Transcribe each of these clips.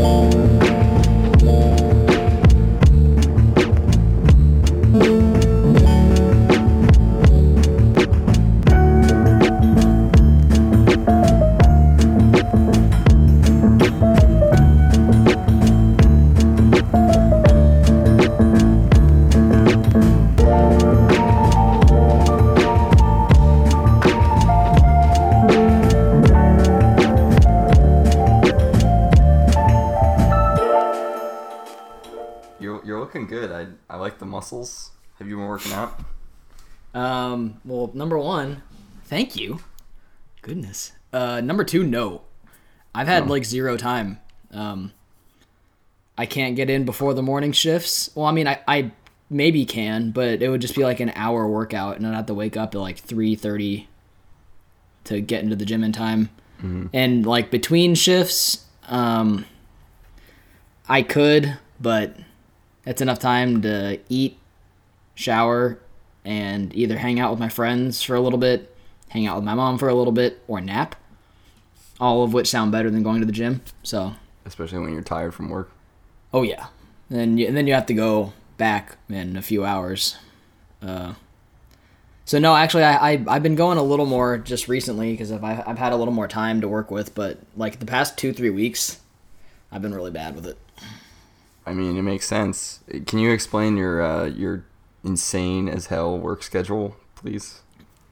You're number two, no. I've had like zero time. Um, I can't get in before the morning shifts. Well, I mean, I, I maybe can, but it would just be like an hour workout, and I'd have to wake up at like three thirty to get into the gym in time. And like between shifts, um, I could, but that's enough time to eat, shower, and either hang out with my friends for a little bit, hang out with my mom for a little bit, or nap. All of which sound better than going to the gym. So, Especially when you're tired from work. oh yeah, then you, and then you have to go back in a few hours. Uh, so no, actually, I, I I've been going a little more just recently because I've I've had a little more time to work with. But like the past two three weeks, I've been really bad with it. I mean, it makes sense. Can you explain your uh, your insane as hell work schedule, please?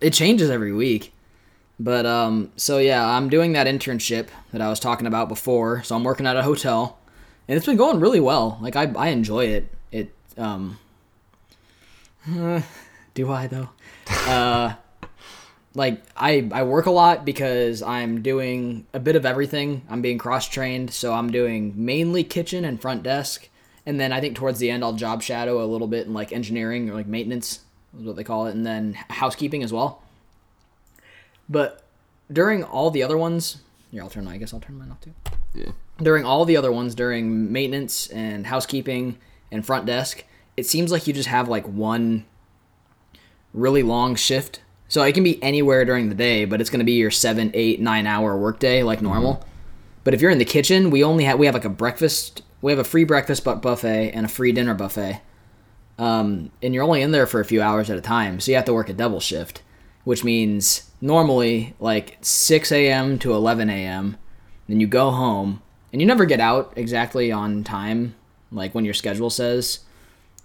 it changes every week. But um, so yeah, I'm doing that internship that I was talking about before. So I'm working at a hotel, and it's been going really well. Like I, I enjoy it. It um, do I though? Uh, like I, I work a lot because I'm doing a bit of everything. I'm being cross trained, so I'm doing mainly kitchen and front desk, and then I think towards the end I'll job shadow a little bit in like engineering or like maintenance is what they call it, and then housekeeping as well. But during all the other ones, here I'll turn. I guess I'll turn mine off too. Yeah. During all the other ones, during maintenance and housekeeping and front desk, it seems like you just have like one really long shift. So it can be anywhere during the day, but it's going to be your seven, eight, nine hour workday like normal. But if you're in the kitchen, we only have we have like a breakfast. We have a free breakfast bu- buffet and a free dinner buffet. Um, and you're only in there for a few hours at a time, so you have to work a double shift, which means normally like 6 a.m. to 11 a.m. Then you go home, and you never get out exactly on time, like when your schedule says.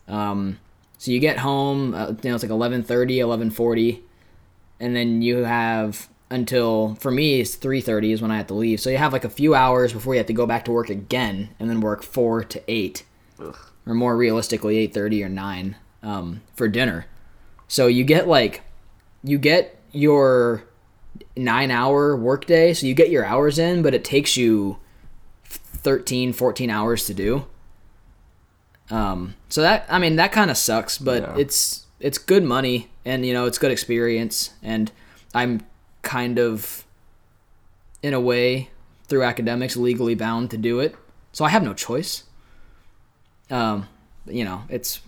Um, so you get home, uh, you know, it's like 11:30, 11:40, and then you have until for me it's 3:30 is when I have to leave. So you have like a few hours before you have to go back to work again, and then work four to eight or more realistically 8.30 or 9 um, for dinner so you get like you get your nine hour workday so you get your hours in but it takes you 13 14 hours to do um, so that i mean that kind of sucks but Yeah. it's it's good money and you know it's good experience and i'm kind of in a way through academics legally bound to do it so i have no choice um, you know, it's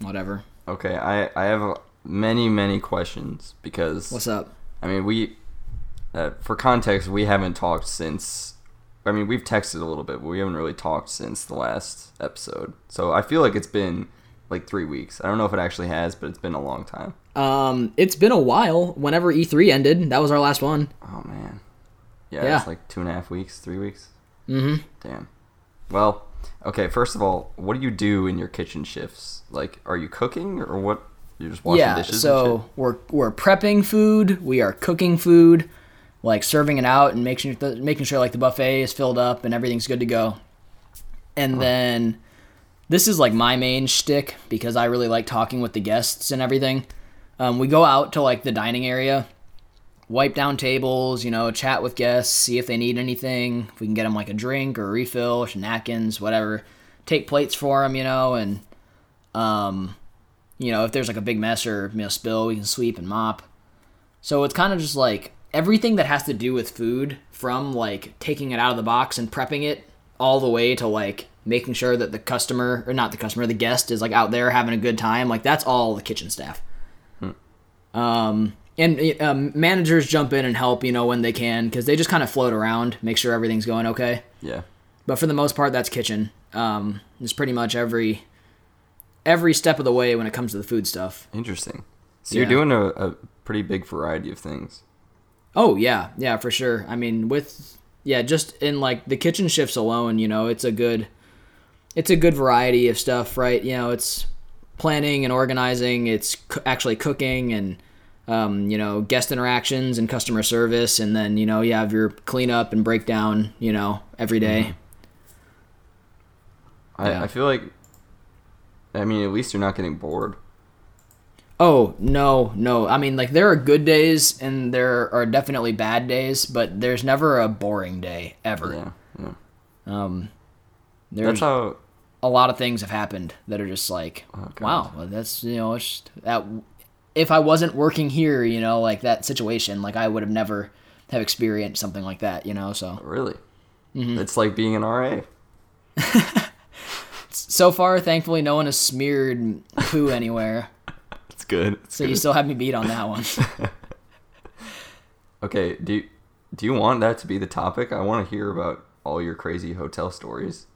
whatever. Okay, I I have uh, many many questions because What's up? I mean we uh, for context we haven't talked since I mean we've texted a little bit but we haven't really talked since the last episode. So I feel like it's been like 3 weeks. I don't know if it actually has, but it's been a long time. Um, it's been a while. Whenever E3 ended, that was our last one. Oh man. Yeah, Yeah. it's like two and a half weeks, three weeks. Mm-hmm. Damn. Well, okay. First of all, what do you do in your kitchen shifts? Like, are you cooking or what? You're just washing Yeah. dishes. So we're we're prepping food. We are cooking food, like serving it out and making making sure like the buffet is filled up and everything's good to go. And then this is like my main shtick because I really like talking with the guests and everything. Um, we go out to like the dining area, wipe down tables, you know, chat with guests, see if they need anything, if we can get them like a drink or a refill, napkins, whatever. Take plates for them, you know, and um, you know, if there's like a big mess or you know spill, we can sweep and mop. So it's kind of just like everything that has to do with food, from like taking it out of the box and prepping it, all the way to like making sure that the customer or not the customer, the guest is like out there having a good time. Like that's all the kitchen staff. Hmm. Um, and um, managers jump in and help, you know, when they can, because they just kind of float around, make sure everything's going okay. Yeah. but for the most part, that's kitchen. Um, it's pretty much every every step of the way when it comes to the food stuff. Interesting. So Yeah. you're doing a, a pretty big variety of things. Oh yeah, yeah, for sure. I mean, with yeah, just in like the kitchen shifts alone, you know, it's a good it's a good variety of stuff, right? You know, it's planning and organizing, it's c- actually cooking and um, you know, guest interactions and customer service and then, you know, you have your cleanup and breakdown, you know, every day. I, Yeah. I feel like, I mean, at least you're not getting bored. Oh, no, no. I mean, like there are good days and there are definitely bad days, but there's never a boring day ever. Yeah, yeah. Um there's That's how. a lot of things have happened that are just like, Oh, wow, well, that's you know, it's that if I wasn't working here, you know, like that situation, like I would have never have experienced something like that, you know. So Really, Mm-hmm. it's like being an RA. so far, thankfully, no one has smeared poo anywhere. It's good. It's So good. you still have me beat on that one. Okay, do you, do you want that to be the topic? I want to hear about all your crazy hotel stories.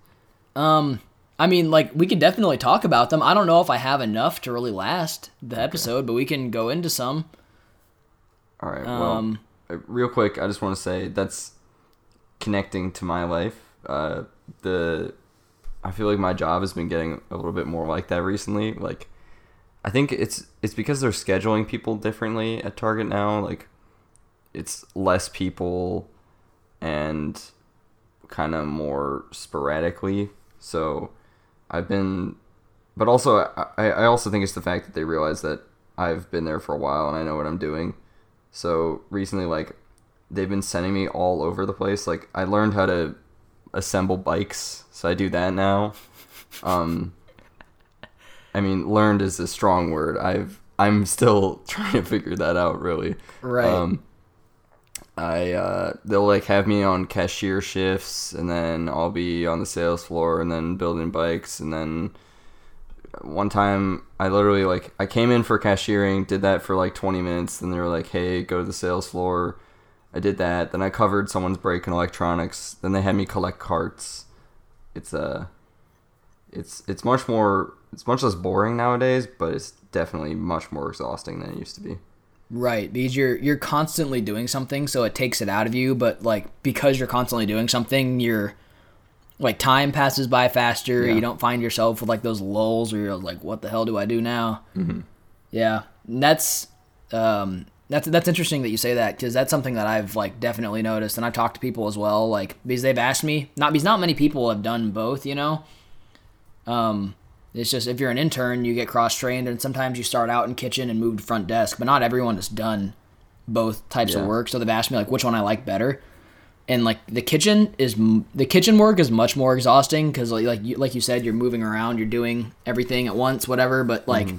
Um, I mean, like we could definitely talk about them. I don't know if I have enough to really last the episode, but we can go into some. All right. Well, Um, uh, real quick, I just want to say that's connecting to my life. Uh, the I feel like my job has been getting a little bit more like that recently. Like, I think it's it's because they're scheduling people differently at Target now. Like, it's less people and kind of more sporadically. So, I've been, but also I, I also think it's the fact that they realize that I've been there for a while and I know what I'm doing. So recently, like, they've been sending me all over the place. Like, I learned how to assemble bikes, so I do that now. Um, I mean, learned is a strong word. I've I'm still trying to figure that out, really. Right. Um, I uh, they'll like have me on cashier shifts, and then I'll be on the sales floor, and then building bikes, and then one time I literally like I came in for cashiering, did that for like 20 minutes, then they were like, "Hey, go to the sales floor." I did that. Then I covered someone's break in electronics. Then they had me collect carts. It's uh it's it's much more it's much less boring nowadays, but it's definitely much more exhausting than it used to be. Right, because you're you're constantly doing something, so it takes it out of you. But like because you're constantly doing something, you're like time passes by faster. Yeah. You don't find yourself with like those lulls where you're like, "What the hell do I do now?" Mm-hmm. Yeah, and that's um, that's that's interesting that you say that because that's something that I've like definitely noticed, and I've talked to people as well, like because they've asked me. Not because not many people have done both, you know. Um, it's just if you're an intern, you get cross trained, and sometimes you start out in kitchen and move to front desk. But not everyone has done both types Yeah. of work, so they've asked me like which one I like better. And like the kitchen is the kitchen work is much more exhausting because like like you, like you said, you're moving around, you're doing everything at once, whatever. But like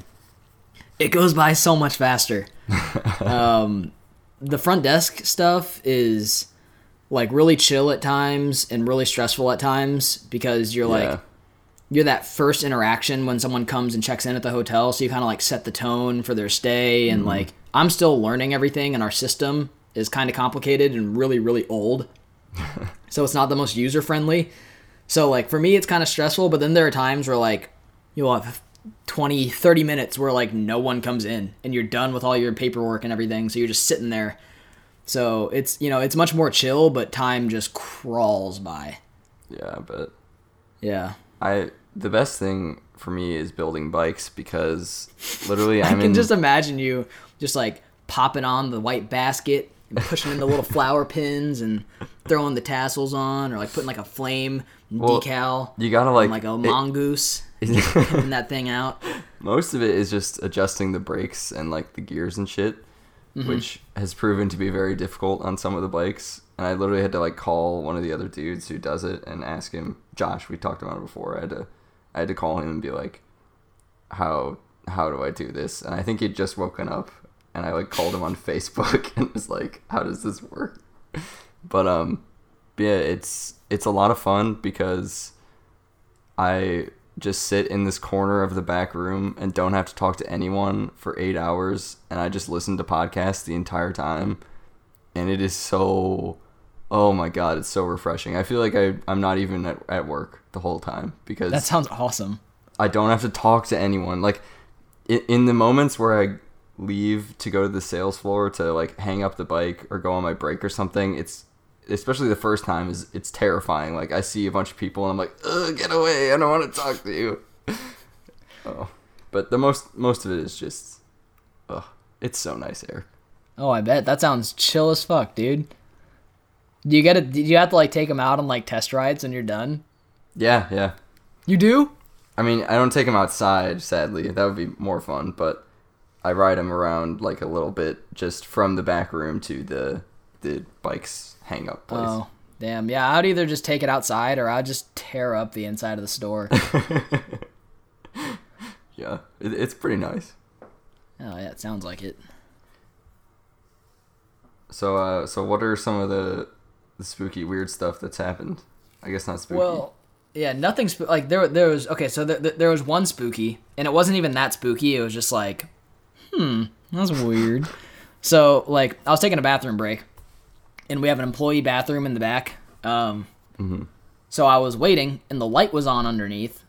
it goes by so much faster. Um, the front desk stuff is like really chill at times and really stressful at times because you're Yeah. like you're that first interaction when someone comes and checks in at the hotel so you kind of like set the tone for their stay and like i'm still learning everything and our system is kind of complicated and really really old. So it's not the most user friendly so like for me it's kind of stressful but then there are times where like you'll have 20 30 minutes where like no one comes in and you're done with all your paperwork and everything so you're just sitting there. So it's you know it's much more chill but time just crawls by. Yeah, but yeah. I the best thing for me is building bikes because literally I can in just imagine you just like popping on the white basket and pushing in the little flower pins and throwing the tassels on, or like putting like a flame Well, decal. you gotta on, like like a it- mongoose, that thing out. most of it is just adjusting the brakes and like the gears and shit, Mm-hmm. which has proven to be very difficult on some of the bikes. And I literally had to like call one of the other dudes who does it and ask him, Josh, we talked about it before. I had to, I had to call him and be like, how how do I do this? And I think he'd just woken up, and I like called him on Facebook and was like, how does this work? But um, yeah, it's it's a lot of fun because I just sit in this corner of the back room and don't have to talk to anyone for eight hours, and I just listen to podcasts the entire time, and it is so Oh my god, it's so refreshing. I feel like I I'm not even at, at work the whole time because That sounds awesome. I don't have to talk to anyone. Like in, in the moments where I leave to go to the sales floor to like hang up the bike or go on my break or something, it's especially the first time is it's terrifying. Like I see a bunch of people and I'm like, Ugh, get away! I don't want to talk to you. oh, but the most most of it is just, oh, it's so nice, Eric. Oh, I bet that sounds chill as fuck, dude. Do you get it? Did you have to like take them out on like test rides and you're done? Yeah, yeah. You do? I mean, I don't take them outside, sadly. That would be more fun, but I ride them around like a little bit, just from the back room to the the bike's hang up place. Oh, damn. Yeah, I'd either just take it outside or I'd just tear up the inside of the store. Yeah, it, it's pretty nice. oh yeah, it sounds like it. So, uh, so what are some of the the spooky, weird stuff that's happened? I guess not spooky. Well, yeah, nothing sp- like there. There was okay, so there, there was one spooky, and it wasn't even that spooky. It was just like, hmm, that's weird. so like, I was taking a bathroom break, and we have an employee bathroom in the back. Um, so I was waiting, and the light was on underneath,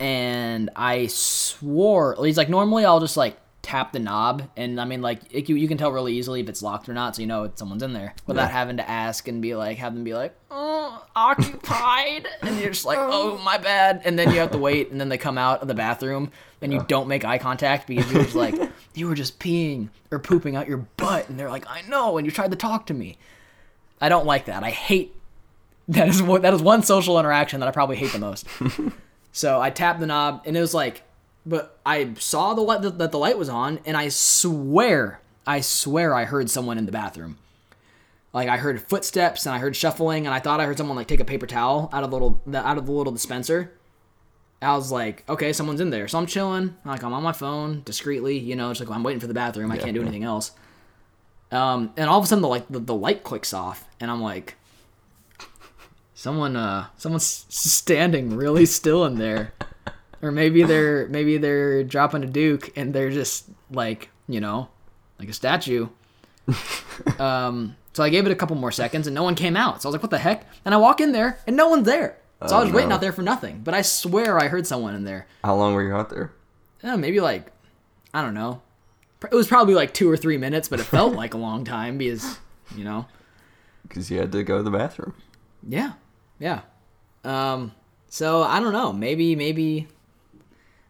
and I swore he's like normally I'll just like tap the knob, and I mean like it, you, you can tell really easily if it's locked or not, so you know if someone's in there without Yeah. having to ask and be like have them be like oh occupied, and you're just like oh my bad, and then you have to wait, and then they come out of the bathroom, and you don't make eye contact because you're just like you were just peeing or pooping out your butt, and they're like I know, and you tried to talk to me. I don't like that. I hate that is one that is one social interaction that I probably hate the most. so I tapped the knob and it was like, but I saw the light that the light was on, and I swear, I swear, I heard someone in the bathroom. Like I heard footsteps and I heard shuffling, and I thought I heard someone like take a paper towel out of the little the, out of the little dispenser. I was like, okay, someone's in there, so I'm chilling. Like I'm on my phone discreetly, you know, just like I'm waiting for the bathroom. I can't do yeah. anything else. Um, and all of a sudden the like the, the light clicks off, and I'm like, someone uh someone's standing really still in there. Or maybe they're maybe they're dropping a duke and they're just like you know like a statue. Um so i gave it a couple more seconds and no one came out. So i was like what the heck? And i walk in there and no one's there. So Oh, i was waiting out there for nothing. But i swear i heard someone in there. How long were you out there? uh, maybe like i don't know it was probably like two or three minutes but it felt like a long time because you know Because you had to go to the bathroom. Yeah, yeah. Um, so I don't know. Maybe, maybe,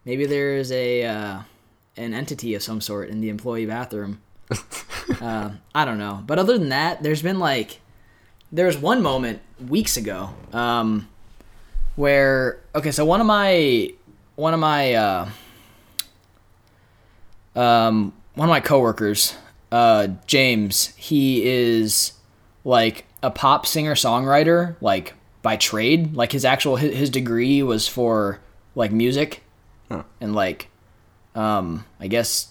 maybe there's a uh, an entity of some sort in the employee bathroom. uh, I don't know. But other than that, there's been like there was one moment weeks ago um, where okay, so one of my one of my uh, um, one of my coworkers, uh, James, he is like a pop singer songwriter, like by trade. Like his actual his, his degree was for like music, Huh. and like, um, I guess,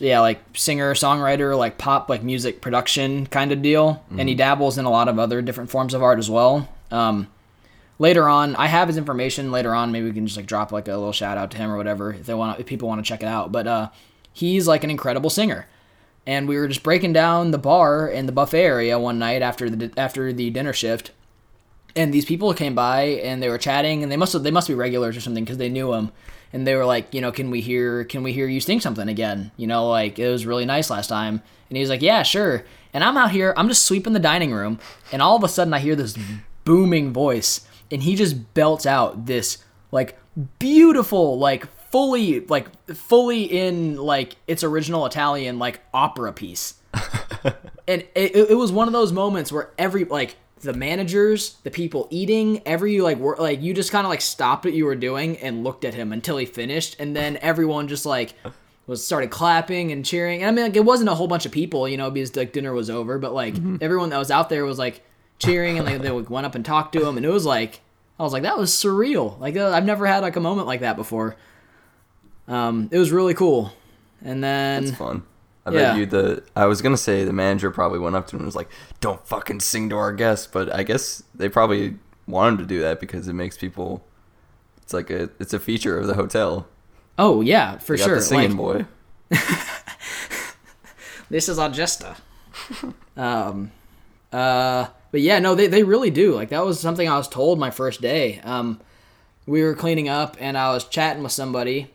yeah, like singer songwriter, like pop like music production kind of deal. And he dabbles in a lot of other different forms of art as well. Um, later on, I have his information. Later on, maybe we can just like drop like a little shout out to him or whatever if they want if people want to check it out. But uh, he's like an incredible singer. And we were just breaking down the bar in the buffet area one night after the after the dinner shift. And these people came by and they were chatting and they must they must be regulars or something because they knew him and they were like you know can we hear can we hear you sing something again? You know like it was really nice last time. And he was like yeah sure. And i'm out here i'm just sweeping the dining room. And all of a sudden i hear this booming voice and he just belts out this like beautiful like fully like fully in like its original italian like opera piece. And it, it was one of those moments where every like the managers the people eating every like wor- like you just kind of like stopped what you were doing and looked at him until he finished and then everyone just like was started clapping and cheering. And i mean like it wasn't a whole bunch of people you know because like dinner was over but like everyone that was out there was like cheering and like, they went up and talked to him and it was like i was like that was surreal. Like uh, i've never had like a moment like that before um it was really cool and then It's fun. I Yeah. bet you the. I was gonna say the manager probably went up to him and was like, "Don't fucking sing to our guests," but I guess they probably want him to do that because it makes people. It's like a. It's a feature of the hotel. oh yeah for sure the singing like, boy. this is our jester. um, Uh, but yeah, no, they, they really do. Like that was something I was told my first day. Um, we were cleaning up and I was chatting with somebody,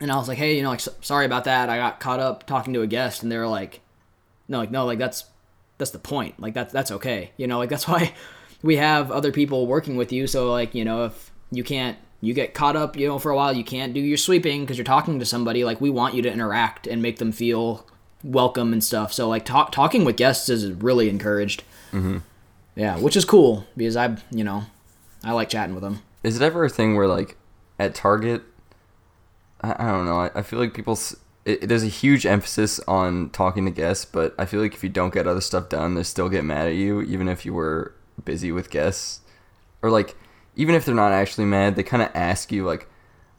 and I was like, hey, you know, like sorry about that. I got caught up talking to a guest, and they were like, no, like no, like that's that's the point. Like that's that's okay. You know, like that's why we have other people working with you. So like you know, if you can't you get caught up, you know, for a while, you can't do your sweeping because you're talking to somebody. Like we want you to interact and make them feel welcome and stuff. So like talk, talking with guests is really encouraged. Mm-hmm. Yeah, which is cool because I, you know, I like chatting with them. Is it ever a thing where like at Target, I, I don't know. I, I feel like people. It, there's a huge emphasis on talking to guests, but I feel like if you don't get other stuff done, they still get mad at you, even if you were busy with guests, or like even if they're not actually mad, they kind of ask you like,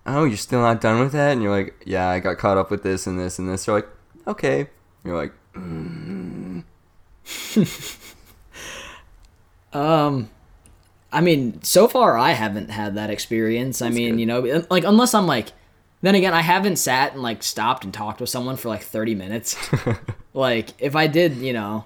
"Oh, you're still not done with that?" And you're like, "Yeah, I got caught up with this and this and this." They're like, "Okay." You're like, mm. um, I mean, so far I haven't had that experience. I mean, good. you know, like unless I'm like, then again, I haven't sat and like stopped and talked with someone for like 30 minutes. like if I did, you know,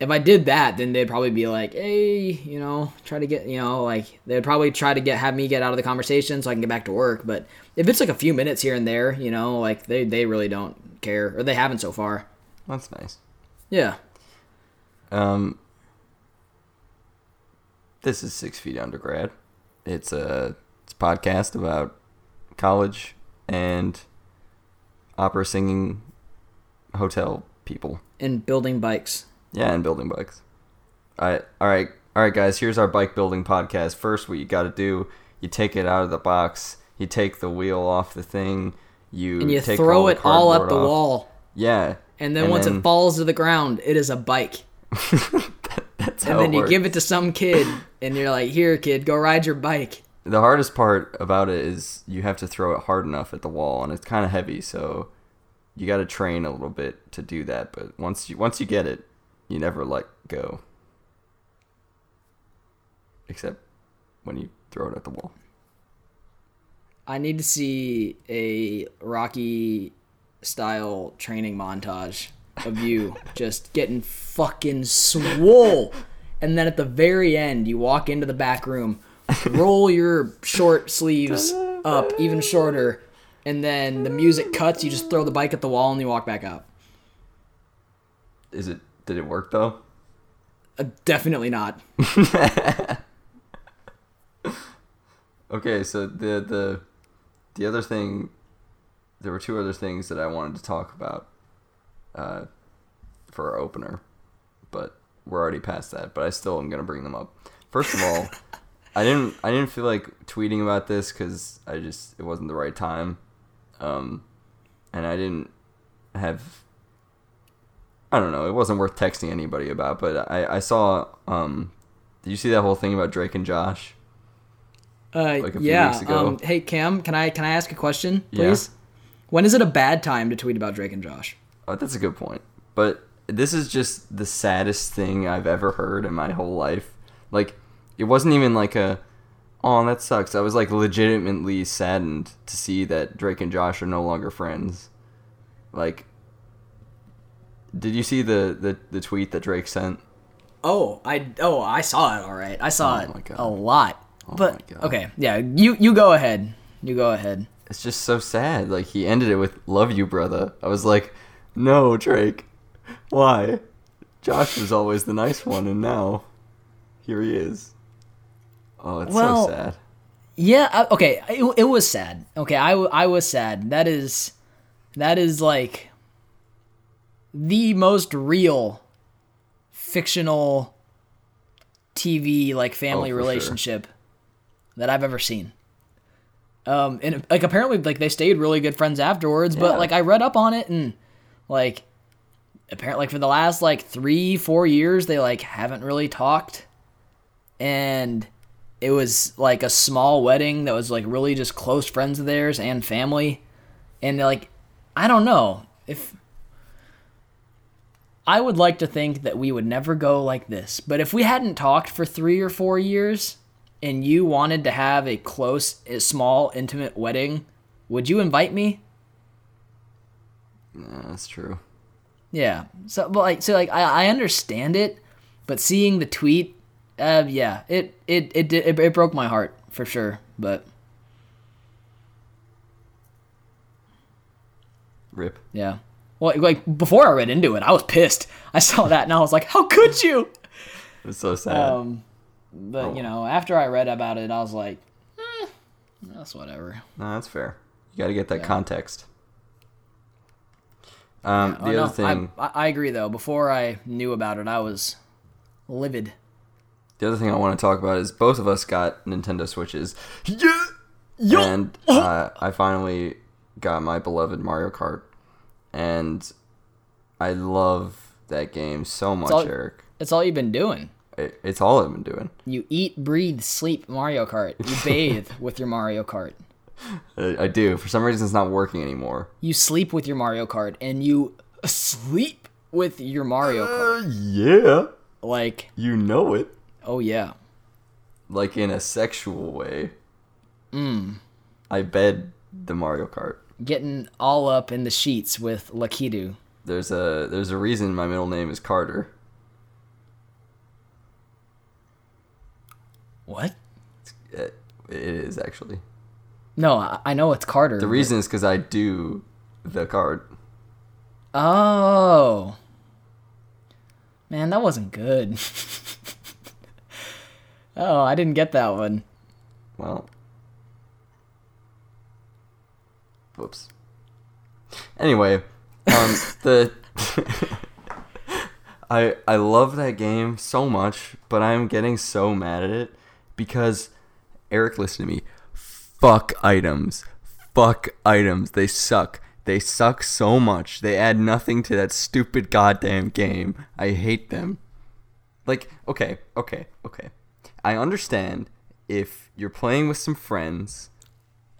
if I did that, then they'd probably be like, "Hey, you know, try to get, you know, like they'd probably try to get have me get out of the conversation so I can get back to work." But if it's like a few minutes here and there, you know, like they they really don't care or they haven't so far. That's nice. Yeah. Um. This is Six Feet Undergrad. It's a it's a podcast about college and opera singing hotel people and building bikes. Yeah, and building bikes. All right, all right, all right, guys. Here's our bike building podcast. First, what you got to do, you take it out of the box. You take the wheel off the thing. You and you throw it all up the off. wall. Yeah. And then and once then... it falls to the ground, it is a bike. that, that's and then you give it to some kid, and you're like, "Here, kid, go ride your bike." The hardest part about it is you have to throw it hard enough at the wall, and it's kind of heavy, so you got to train a little bit to do that. But once you once you get it, you never let go. Except when you throw it at the wall. I need to see a Rocky style training montage of you just getting fucking swole. And then at the very end, you walk into the back room, roll your short sleeves up even shorter, and then the music cuts. You just throw the bike at the wall and you walk back out. Is it did it work though? Uh, definitely not. okay, so the the the other thing, there were two other things that I wanted to talk about uh, for our opener, but we're already past that. But I still am gonna bring them up. First of all, I didn't I didn't feel like tweeting about this because I just it wasn't the right time, um, and I didn't have I don't know. It wasn't worth texting anybody about, but I, I saw. Um, did you see that whole thing about Drake and Josh? Uh, like yeah. Um, hey Cam, can I can I ask a question, please? Yeah. When is it a bad time to tweet about Drake and Josh? Oh, that's a good point. But this is just the saddest thing I've ever heard in my whole life. Like, it wasn't even like a, oh, that sucks. I was like legitimately saddened to see that Drake and Josh are no longer friends. Like, did you see the, the, the tweet that Drake sent? Oh, I oh I saw it. All right, I saw oh it a lot. Oh but okay, yeah, you you go ahead. You go ahead. It's just so sad. Like he ended it with "Love you, brother." I was like, no, Drake, why? Josh was always the nice one, and now here he is. Oh, it's well, so sad. Yeah. Okay. It, it was sad. Okay. I, I was sad. That is that is like the most real fictional TV like family oh, relationship sure. that I've ever seen. Um, and like apparently like they stayed really good friends afterwards, yeah. but like I read up on it and like apparently like for the last like three four years they like haven't really talked, and it was like a small wedding that was like really just close friends of theirs and family, and like I don't know if I would like to think that we would never go like this. But if we hadn't talked for three or four years and you wanted to have a close, a small, intimate wedding, would you invite me? that's true. Yeah. So, but like, so like, I, I understand it, But seeing the tweet, uh, yeah, it it it did- it, it broke my heart for sure. But Rip. yeah, well, like before I read into it, I was pissed. I saw that and I was like, how could you? It's so sad. Um, but you know, after I read about it, I was like, eh, that's whatever. no, that's fair. You got to get that context. Um, Oh, the no, other thing, I, I I agree though. Before I knew about it, I was livid. The other thing I want to talk about is both of us got Nintendo Switches. Yeah. And uh, I finally got my beloved Mario Kart, and I love that game so much, all- Eric. It's all you've been doing. It, it's all I've been doing. You eat, breathe, sleep Mario Kart. You bathe with your Mario Kart. I, I do. For some reason, it's not working anymore. You sleep with your Mario Kart, and you sleep with your Mario Kart. Uh, yeah, Like, you know it. Oh yeah, Like in a sexual way. Mm. I bed the Mario Kart. getting all up in the sheets with Lakitu. There's a there's a reason my middle name is Carter. What? It, it is actually. No, I, I know it's Carter. The reason is because I do the card. Oh. Man, that wasn't good. oh, I didn't get that one. Well. Whoops. Anyway, um, the I I love that game so much, but I'm getting so mad at it because Eric, listen to me. Fuck items. Fuck items. They suck. They suck so much. They add nothing to that stupid goddamn game. I hate them. Like, okay, okay, okay. I understand if you're playing with some friends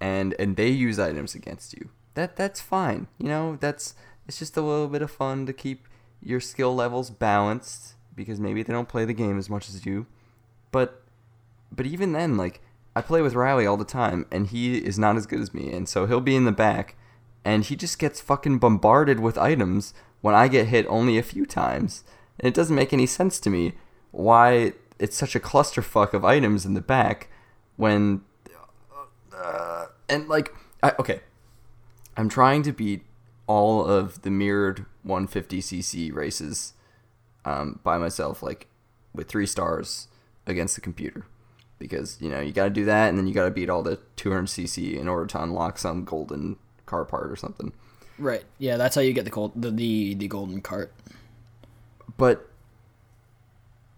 and and they use items against you. That that's fine. You know, that's it's just a little bit of fun to keep your skill levels balanced because maybe they don't play the game as much as you. But but even then like I play with Riley all the time and he is not as good as me and so he'll be in the back and he just gets fucking bombarded with items when I get hit only a few times. And it doesn't make any sense to me why it's such a clusterfuck of items in the back when uh, and like I, okay i'm trying to beat all of the mirrored 150cc races um, by myself like with three stars against the computer because you know you got to do that and then you got to beat all the 200cc in order to unlock some golden car part or something Right. Yeah, that's how you get the gold, the, the the golden cart. but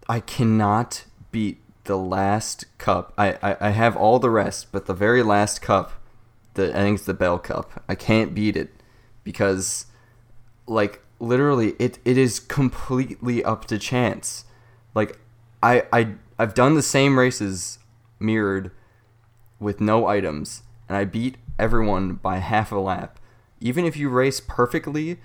I cannot beat the last cup. I, I, I have all the rest, but the very last cup, the I think it's the Bell Cup. I can't beat it because, like, literally, it, it is completely up to chance. Like, I I I've done the same races mirrored with no items, and I beat everyone by half a lap. Even if you race perfectly,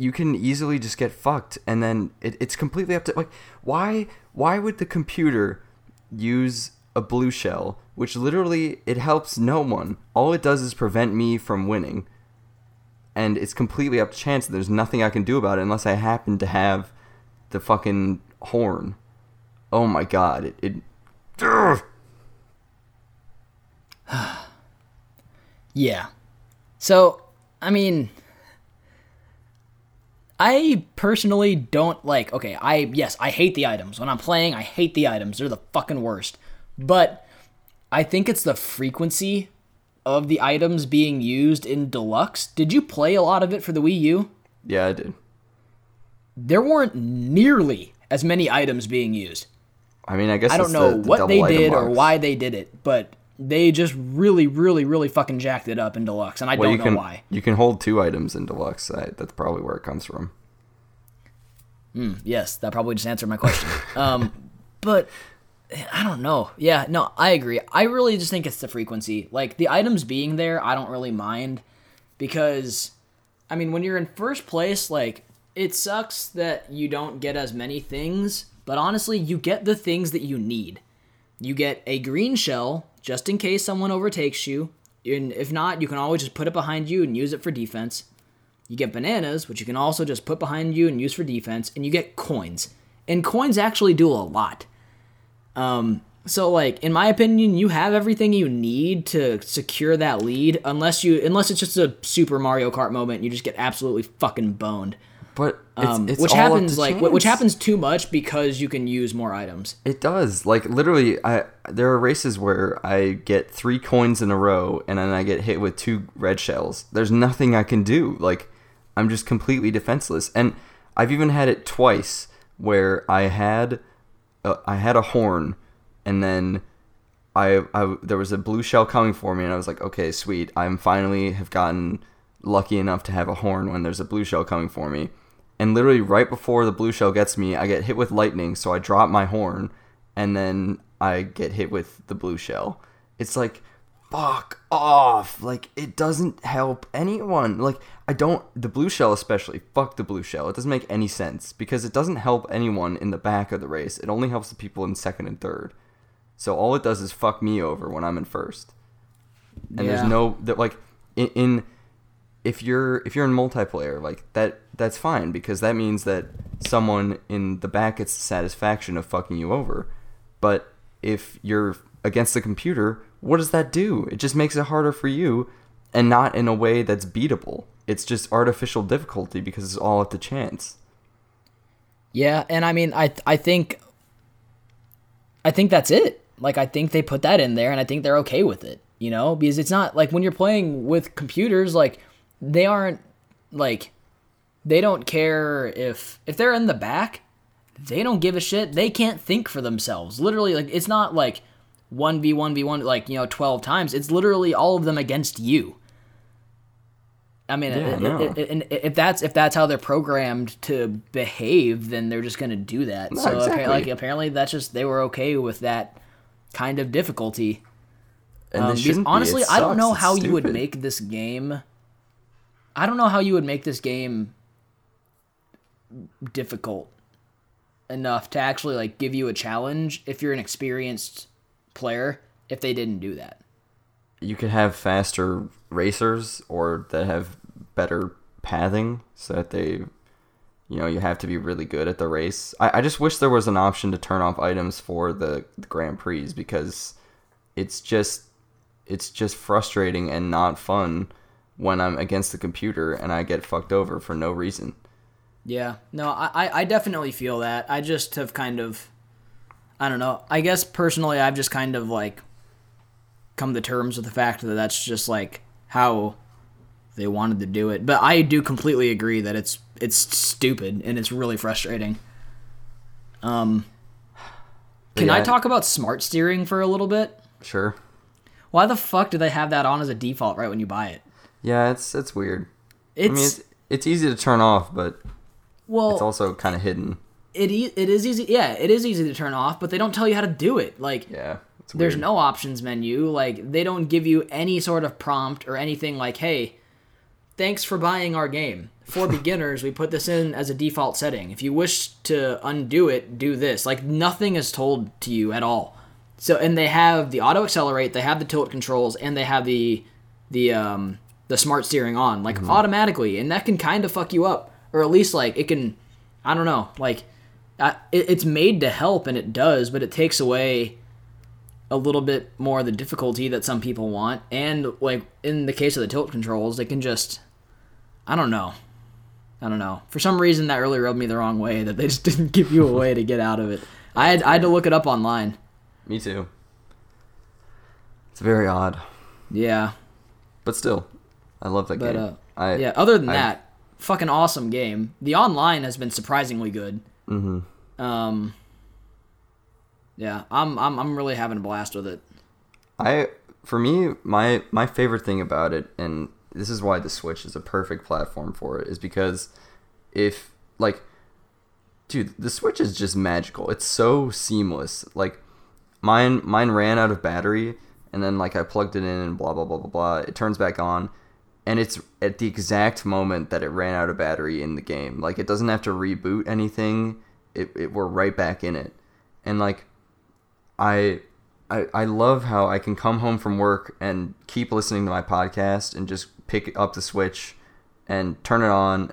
you can easily just get fucked and then it, it's completely up to like why why would the computer use a blue shell which literally it helps no one all it does is prevent me from winning and it's completely up to chance there's nothing i can do about it unless i happen to have the fucking horn oh my god it, it. Yeah. So, I mean, I personally don't like. Okay, I yes, I hate the items when I'm playing. I hate the items; they're the fucking worst. But I think it's the frequency of the items being used in deluxe. Did you play a lot of it for the Wii U? yeah i did There weren't nearly as many items being used. i mean i guess I don't know the- the what they did or why they did it, but they just really, really, really fucking jacked it up in deluxe, and I well, don't you know can why. you can hold two items in deluxe I, that's probably where it comes from Yes, that probably just answered my question. um, but I don't know. Yeah, no, I agree. I really just think it's the frequency. Like the items being there, I don't really mind because I mean, when you're in first place, like it sucks that you don't get as many things, but honestly, you get the things that you need. You get a green shell just in case someone overtakes you. And if not, you can always just put it behind you and use it for defense. You get bananas, which you can also just put behind you and use for defense, and you get coins. and coins actually do a lot. Um, so like in my opinion, you have everything you need to secure that lead, unless you unless it's just a Super Mario Kart moment, you just get absolutely fucking boned. But it's, Um, it's which happens like wh- which happens too much because you can use more items. It does. Like literally, I there are races where I get three coins in a row, and then I get hit with two red shells. There's nothing I can do. Like I'm just completely defenseless. And I've even had it twice where I had a, I had a horn, and then I, I there was a blue shell coming for me, and I was like, okay, sweet. I'm finally have gotten lucky enough to have a horn when there's a blue shell coming for me. And literally right before the blue shell gets me, I get hit with lightning, so I drop my horn, and then I get hit with the blue shell. It's like, fuck off. Like, it doesn't help anyone. Like, I don't, the blue shell especially, fuck the blue shell. It doesn't make any sense because it doesn't help anyone in the back of the race. It only helps the people in second and third. So all it does is fuck me over when I'm in first. And Yeah. there's no, that like, in, in if you're if you're in multiplayer like that that's fine because that means that someone in the back gets the satisfaction of fucking you over but if you're against the computer what does that do it just makes it harder for you and not in a way that's beatable it's just artificial difficulty because it's all up to chance Yeah, and I mean, I I think I think that's it. Like I think they put that in there, and I think they're okay with it. You know, because it's not like when you're playing with computers, like they aren't like they don't care if if they're in the back, they don't give a shit. They can't think for themselves. Literally, like it's not like one v one v one like you know twelve times. It's literally all of them against you. I mean, Yeah, i- i- no. i- and if that's if that's how they're programmed to behave, then they're just gonna do that. No, so exactly. like apparently that's just they were okay with that kind of difficulty. and Um, this because be. honestly, I don't know It's how you would make this game. I don't know how you would make this game difficult enough to actually like give you a challenge if you're an experienced player. If they didn't do that, you could have faster racers or that have better pathing so that they you know you have to be really good at the race i, I just wish there was an option to turn off items for the, the grand prix because it's just it's just frustrating and not fun when i'm against the computer and i get fucked over for no reason yeah, no, I I- definitely feel that. I just have kind of, I don't know. I guess personally, I've just kind of like come to terms with the fact that that's just like how they wanted to do it. But I do completely agree that it's it's stupid and it's really frustrating. Um, can I talk about smart steering for a little bit? sure Why the fuck do they have that on as a default right when you buy it? Yeah it's it's weird It's, i mean it's, it's easy to turn off but well, it's also kind of hidden it e- it is easy. Yeah, it is easy to turn off, but they don't tell you how to do it. Like yeah there's no options menu. Like they don't give you any sort of prompt or anything like, "Hey, thanks for buying our game. For beginners, we put this in as a default setting. If you wish to undo it, do this." Like nothing is told to you at all. So and they have the auto accelerate, they have the tilt controls, and they have the the um the smart steering on like automatically, and that can kind of fuck you up, or at least like it can. I don't know, like. Uh, it, it's made to help and it does, but it takes away a little bit more of the difficulty that some people want. And like in the case of the tilt controls, they can just I don't know. I don't know. For some reason that really rubbed me the wrong way that they just didn't give you a way to get out of it. I had I had to look it up online. me too it's very odd Yeah. but still i love that But game uh I, yeah, other than I- that, fucking awesome game. The online has been surprisingly good. Mhm. Um yeah, I'm I'm I'm really having a blast with it. I for me my my favorite thing about it and this is why the Switch is a perfect platform for it is because if like dude the Switch is just magical. It's so seamless. Like mine mine ran out of battery and then like I plugged it in and blah blah blah blah blah. It turns back on and it's at the exact moment that it ran out of battery in the game. Like it doesn't have to reboot anything. It, it we're right back in it. And like I, I I love how I can come home from work and keep listening to my podcast and just pick up the switch and turn it on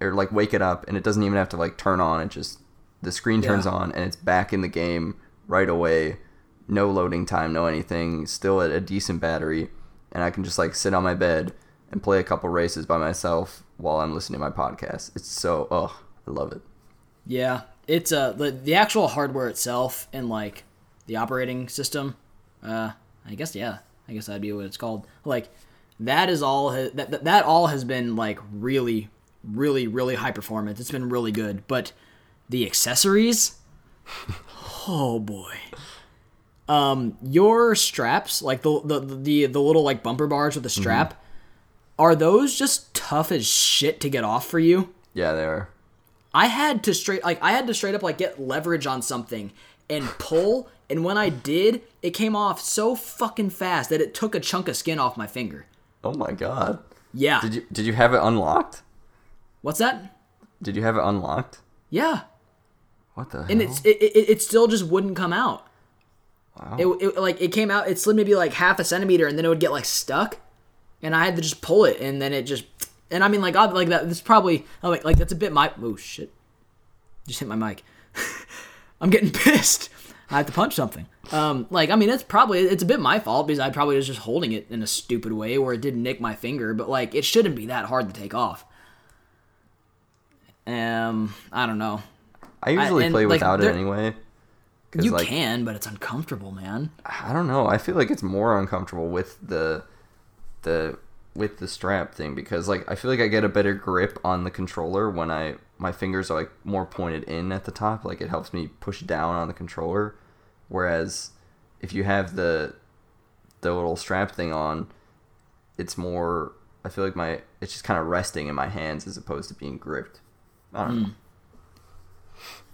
or like wake it up and it doesn't even have to like turn on it just the screen turns Yeah. on and it's back in the game right away. No loading time, no anything. Still at a decent battery, and I can just like sit on my bed and play a couple races by myself while I'm listening to my podcast. It's so oh, I love it. Yeah, it's uh the the actual hardware itself and like the operating system. Uh, I guess yeah, I guess that'd be what it's called. Like that is all ha- that that, that all has been like really, really, really high performance. It's been really good, but the accessories, oh boy. Um, your straps, like the the the the little like bumper bars with the strap, are those just tough as shit to get off for you? Yeah, they are. I had to straight like I had to straight up like get leverage on something and pull, and when I did, it came off so fucking fast that it took a chunk of skin off my finger. Oh my god. Yeah. Did you did you have it unlocked? What's that? Did you have it unlocked? Yeah. What the And hell? it's it, it, it still just wouldn't come out. Wow. It, it like it came out. It slid maybe like half a centimeter, and then it would get like stuck, and I had to just pull it, and then it just. And I mean, like, I, like that. This probably oh, like like that's a bit my. Oh shit! Just hit my mic. I'm getting pissed. I have to punch something. Um, like I mean, it's probably it's a bit my fault because I probably was just holding it in a stupid way where it did nick my finger, but like it shouldn't be that hard to take off. Um, I don't know. I usually and, play like, without it anyway. You like, can, but it's uncomfortable, man. I don't know. I feel like it's more uncomfortable with the the with the strap thing because like I feel like I get a better grip on the controller when I my fingers are like more pointed in at the top. Like it helps me push down on the controller. Whereas if you have the the little strap thing on, it's more. I feel like my it's just kind of resting in my hands as opposed to being gripped. I don't hmm. know.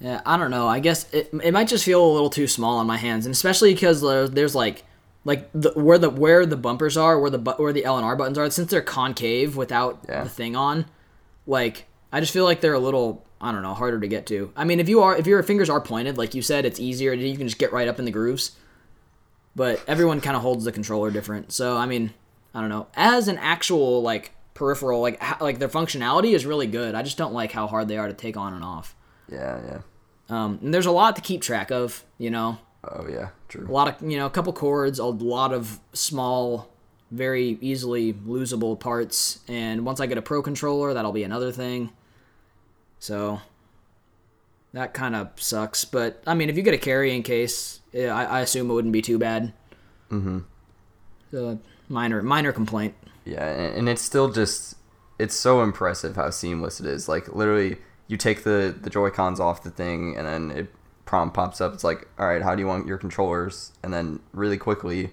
Yeah, I don't know. I guess it, it might just feel a little too small on my hands, and especially because there's, there's like like the, where the where the bumpers are, where the where the L and R buttons are, since they're concave without Yeah. the thing on, like I just feel like they're a little I don't know harder to get to. I mean, if you are if your fingers are pointed, like you said, it's easier. You can just get right up in the grooves. But everyone kind of holds the controller different, so I mean, I don't know. As an actual like peripheral, like ho- like their functionality is really good. I just don't like how hard they are to take on and off. Yeah, yeah. Um, and there's a lot to keep track of, you know, Oh yeah, true. a lot of, you know, a couple cords, a lot of small, very easily losable parts. And once I get a pro controller, that'll be another thing. So that kind of sucks. But I mean, if you get a carrying case, yeah, I, I assume it wouldn't be too bad. Mm-hmm. So minor, minor complaint. Yeah, and, and it's still just it's so impressive how seamless it is. Like literally, you take the the Joy Cons off the thing, and then it prompt pops up. It's like, all right, how do you want your controllers? And then really quickly,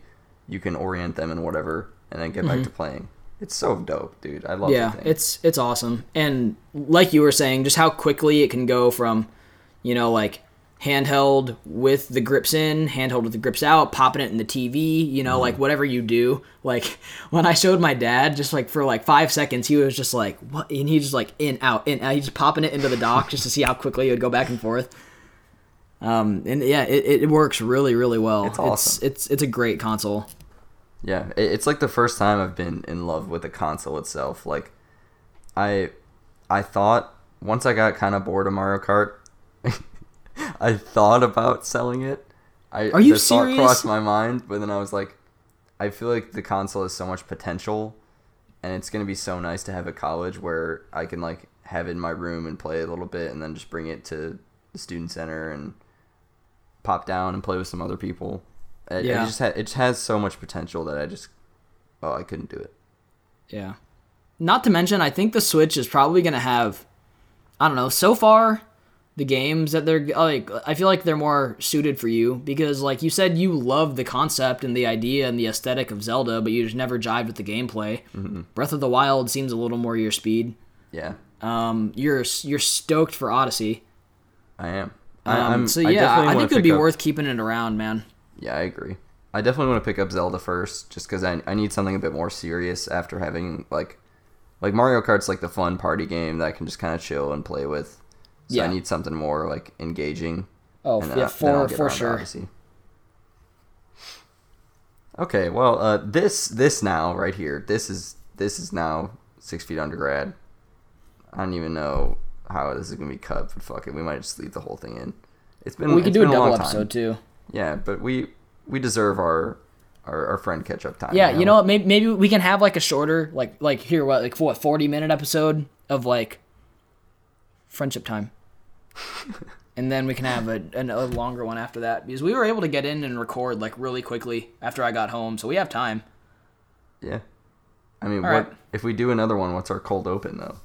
you can orient them and whatever, and then get back to playing. It's so dope, dude. I love Mm-hmm. yeah thing. it's it's awesome and like you were saying just how quickly it can go from you know like handheld with the grips in handheld with the grips out popping it in the tv you know Mm-hmm. like whatever you do like when i showed my dad just like for like five seconds he was just like what and he just like in out in out he's just popping it into the dock just to see how quickly it would go back and forth um and yeah it, it works really really well It's awesome. it's, it's it's a great console Yeah, it- it's like the first time I've been in love with the console itself. Like, I, I thought once I got kind of bored of Mario Kart, I thought about selling it. I, Are you the thought serious? crossed my mind, but then I was like, I feel like the console has so much potential, and it's gonna be so nice to have at college where I can like have it in my room and play a little bit, and then just bring it to the student center and pop down and play with some other people. It, Yeah. it just ha- it just has so much potential that I just oh I couldn't do it. Yeah. Not to mention, I think the Switch is probably going to have, I don't know, so far, the games that they're, like, I feel like they're more suited for you because, like you said, you love the concept and the idea and the aesthetic of Zelda, but you just never jived with the gameplay. Breath of the Wild seems a little more your speed. Yeah, Um, you're you're stoked for Odyssey. I am. Um, I, so yeah, definitely I, think it would be up- worth keeping it around, man. Yeah, I agree. I definitely want to pick up Zelda first, just because I, I need something a bit more serious after having like like Mario Kart's like the fun party game that I can just kind of chill and play with. So Yeah. I need something more like engaging. Oh, yeah, I- for for sure. Okay, well, uh, this this now right here, this is this is now six feet undergrad. I don't even know how this is gonna be cut, but fuck it, we might just leave the whole thing in. It's been we could do a double episode too. Yeah, but we we deserve our our, our friend catch up time. Yeah, you know what? Maybe, maybe we can have like a shorter, like like here, what like what forty minute episode of like friendship time, and then we can have a, a longer one after that because we were able to get in and record like really quickly after I got home, so we have time. Yeah. I mean, All what right. if we do another one? What's our cold open though?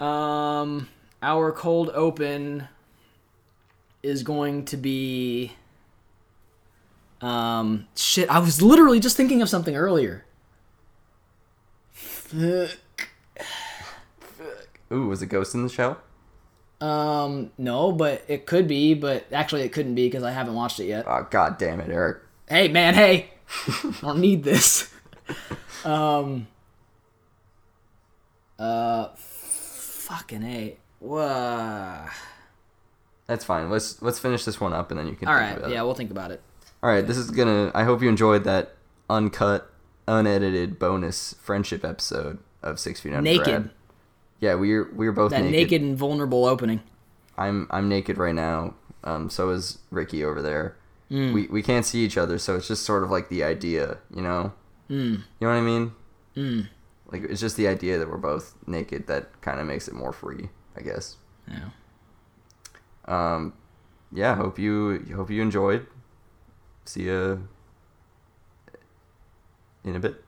Um, our cold open is going to be. Um, shit. I was literally just thinking of something earlier. Fuck. Fuck. Ooh, was it Ghost in the Shell? Um, no, but it could be. But actually, it couldn't be because I haven't watched it yet. Oh, god damn it, Eric. Hey, man. Hey, I don't need this. Um. Uh, fucking a. Whoa. That's fine. Let's let's finish this one up and then you can. All think right. about it. Yeah, we'll think about it. All right. This is gonna. I hope you enjoyed that uncut, unedited bonus friendship episode of Six Feet Under Naked. Yeah, we're we're both naked. That naked. naked and vulnerable opening. I'm I'm naked right now. Um, so is Ricky over there. Mm. We we can't see each other, so it's just sort of like the idea, you know. Mm. You know what I mean? Mm. Like it's just the idea that we're both naked that kind of makes it more free, I guess. Yeah. Um, yeah. Hope you hope you enjoyed. See you in a bit.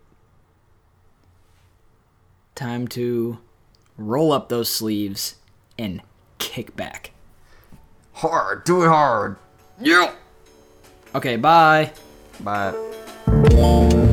Time to roll up those sleeves and kick back. Hard, do it hard. Yeah. Okay, bye. Bye.